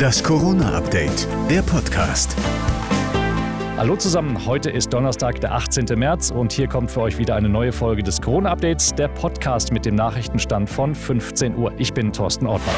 Das Corona-Update, der Podcast. Hallo zusammen, heute ist Donnerstag, der 18. März und hier kommt für euch wieder eine neue Folge des Corona-Updates, der Podcast mit dem Nachrichtenstand von 15 Uhr. Ich bin Thorsten Ortmann.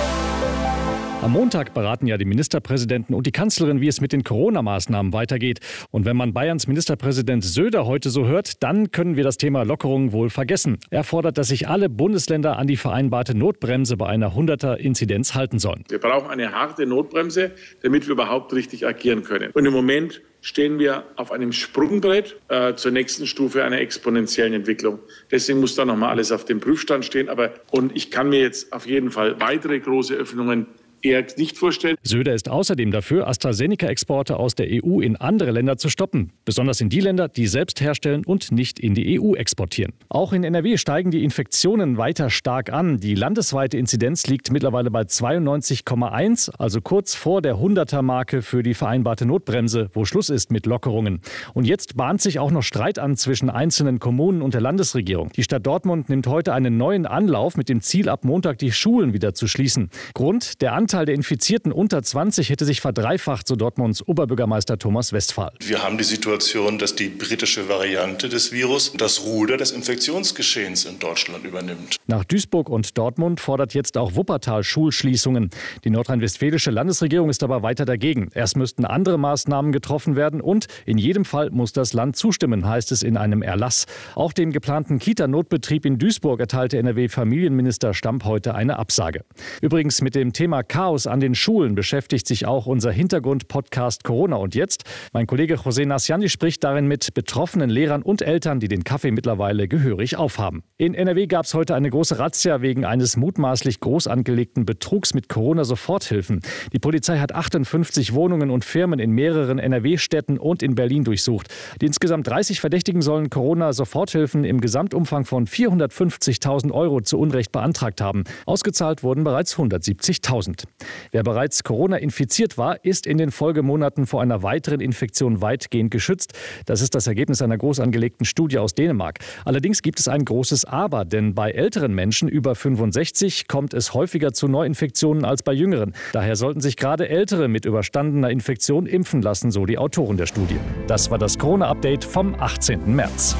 Am Montag beraten ja die Ministerpräsidenten und die Kanzlerin, wie es mit den Corona-Maßnahmen weitergeht. Und wenn man Bayerns Ministerpräsident Söder heute so hört, dann können wir das Thema Lockerungen wohl vergessen. Er fordert, dass sich alle Bundesländer an die vereinbarte Notbremse bei einer 100er-Inzidenz halten sollen. Wir brauchen eine harte Notbremse, damit wir überhaupt richtig agieren können. Und im Moment stehen wir auf einem Sprungbrett äh, zur nächsten Stufe einer exponentiellen Entwicklung. Deswegen muss da nochmal alles auf dem Prüfstand stehen. Aber und ich kann mir jetzt auf jeden Fall weitere große Öffnungen eher nicht vorstellen. Söder ist außerdem dafür, AstraZeneca-Exporte aus der EU in andere Länder zu stoppen. Besonders in die Länder, die selbst herstellen und nicht in die EU exportieren. Auch in NRW steigen die Infektionen weiter stark an. Die landesweite Inzidenz liegt mittlerweile bei 92,1, also kurz vor der 100er-Marke für die vereinbarte Notbremse, wo Schluss ist mit Lockerungen. Und jetzt bahnt sich auch noch Streit an zwischen einzelnen Kommunen und der Landesregierung. Die Stadt Dortmund nimmt heute einen neuen Anlauf mit dem Ziel, ab Montag die Schulen wieder zu schließen. Grund, der Anteil der Infizierten unter 20 hätte sich verdreifacht, so Dortmunds Oberbürgermeister Thomas Westphal. Wir haben die Situation, dass die britische Variante des Virus das Ruder des Infektionsgeschehens in Deutschland übernimmt. Nach Duisburg und Dortmund fordert jetzt auch Wuppertal Schulschließungen. Die nordrhein-westfälische Landesregierung ist aber weiter dagegen. Erst müssten andere Maßnahmen getroffen werden und in jedem Fall muss das Land zustimmen, heißt es in einem Erlass. Auch dem geplanten Kita-Notbetrieb in Duisburg erteilte NRW-Familienminister Stamp heute eine Absage. Übrigens mit dem Thema Chaos an den Schulen beschäftigt sich auch unser Hintergrund-Podcast Corona und jetzt. Mein Kollege José Nasciani spricht darin mit betroffenen Lehrern und Eltern, die den Kaffee mittlerweile gehörig aufhaben. In NRW gab es heute eine große Razzia wegen eines mutmaßlich groß angelegten Betrugs mit Corona-Soforthilfen. Die Polizei hat 58 Wohnungen und Firmen in mehreren NRW-Städten und in Berlin durchsucht. Die insgesamt 30 Verdächtigen sollen Corona-Soforthilfen im Gesamtumfang von 450.000 Euro zu Unrecht beantragt haben. Ausgezahlt wurden bereits 170.000. Wer bereits Corona infiziert war, ist in den Folgemonaten vor einer weiteren Infektion weitgehend geschützt. Das ist das Ergebnis einer groß angelegten Studie aus Dänemark. Allerdings gibt es ein großes Aber, denn bei älteren Menschen über 65 kommt es häufiger zu Neuinfektionen als bei jüngeren. Daher sollten sich gerade Ältere mit überstandener Infektion impfen lassen, so die Autoren der Studie. Das war das Corona-Update vom 18. März.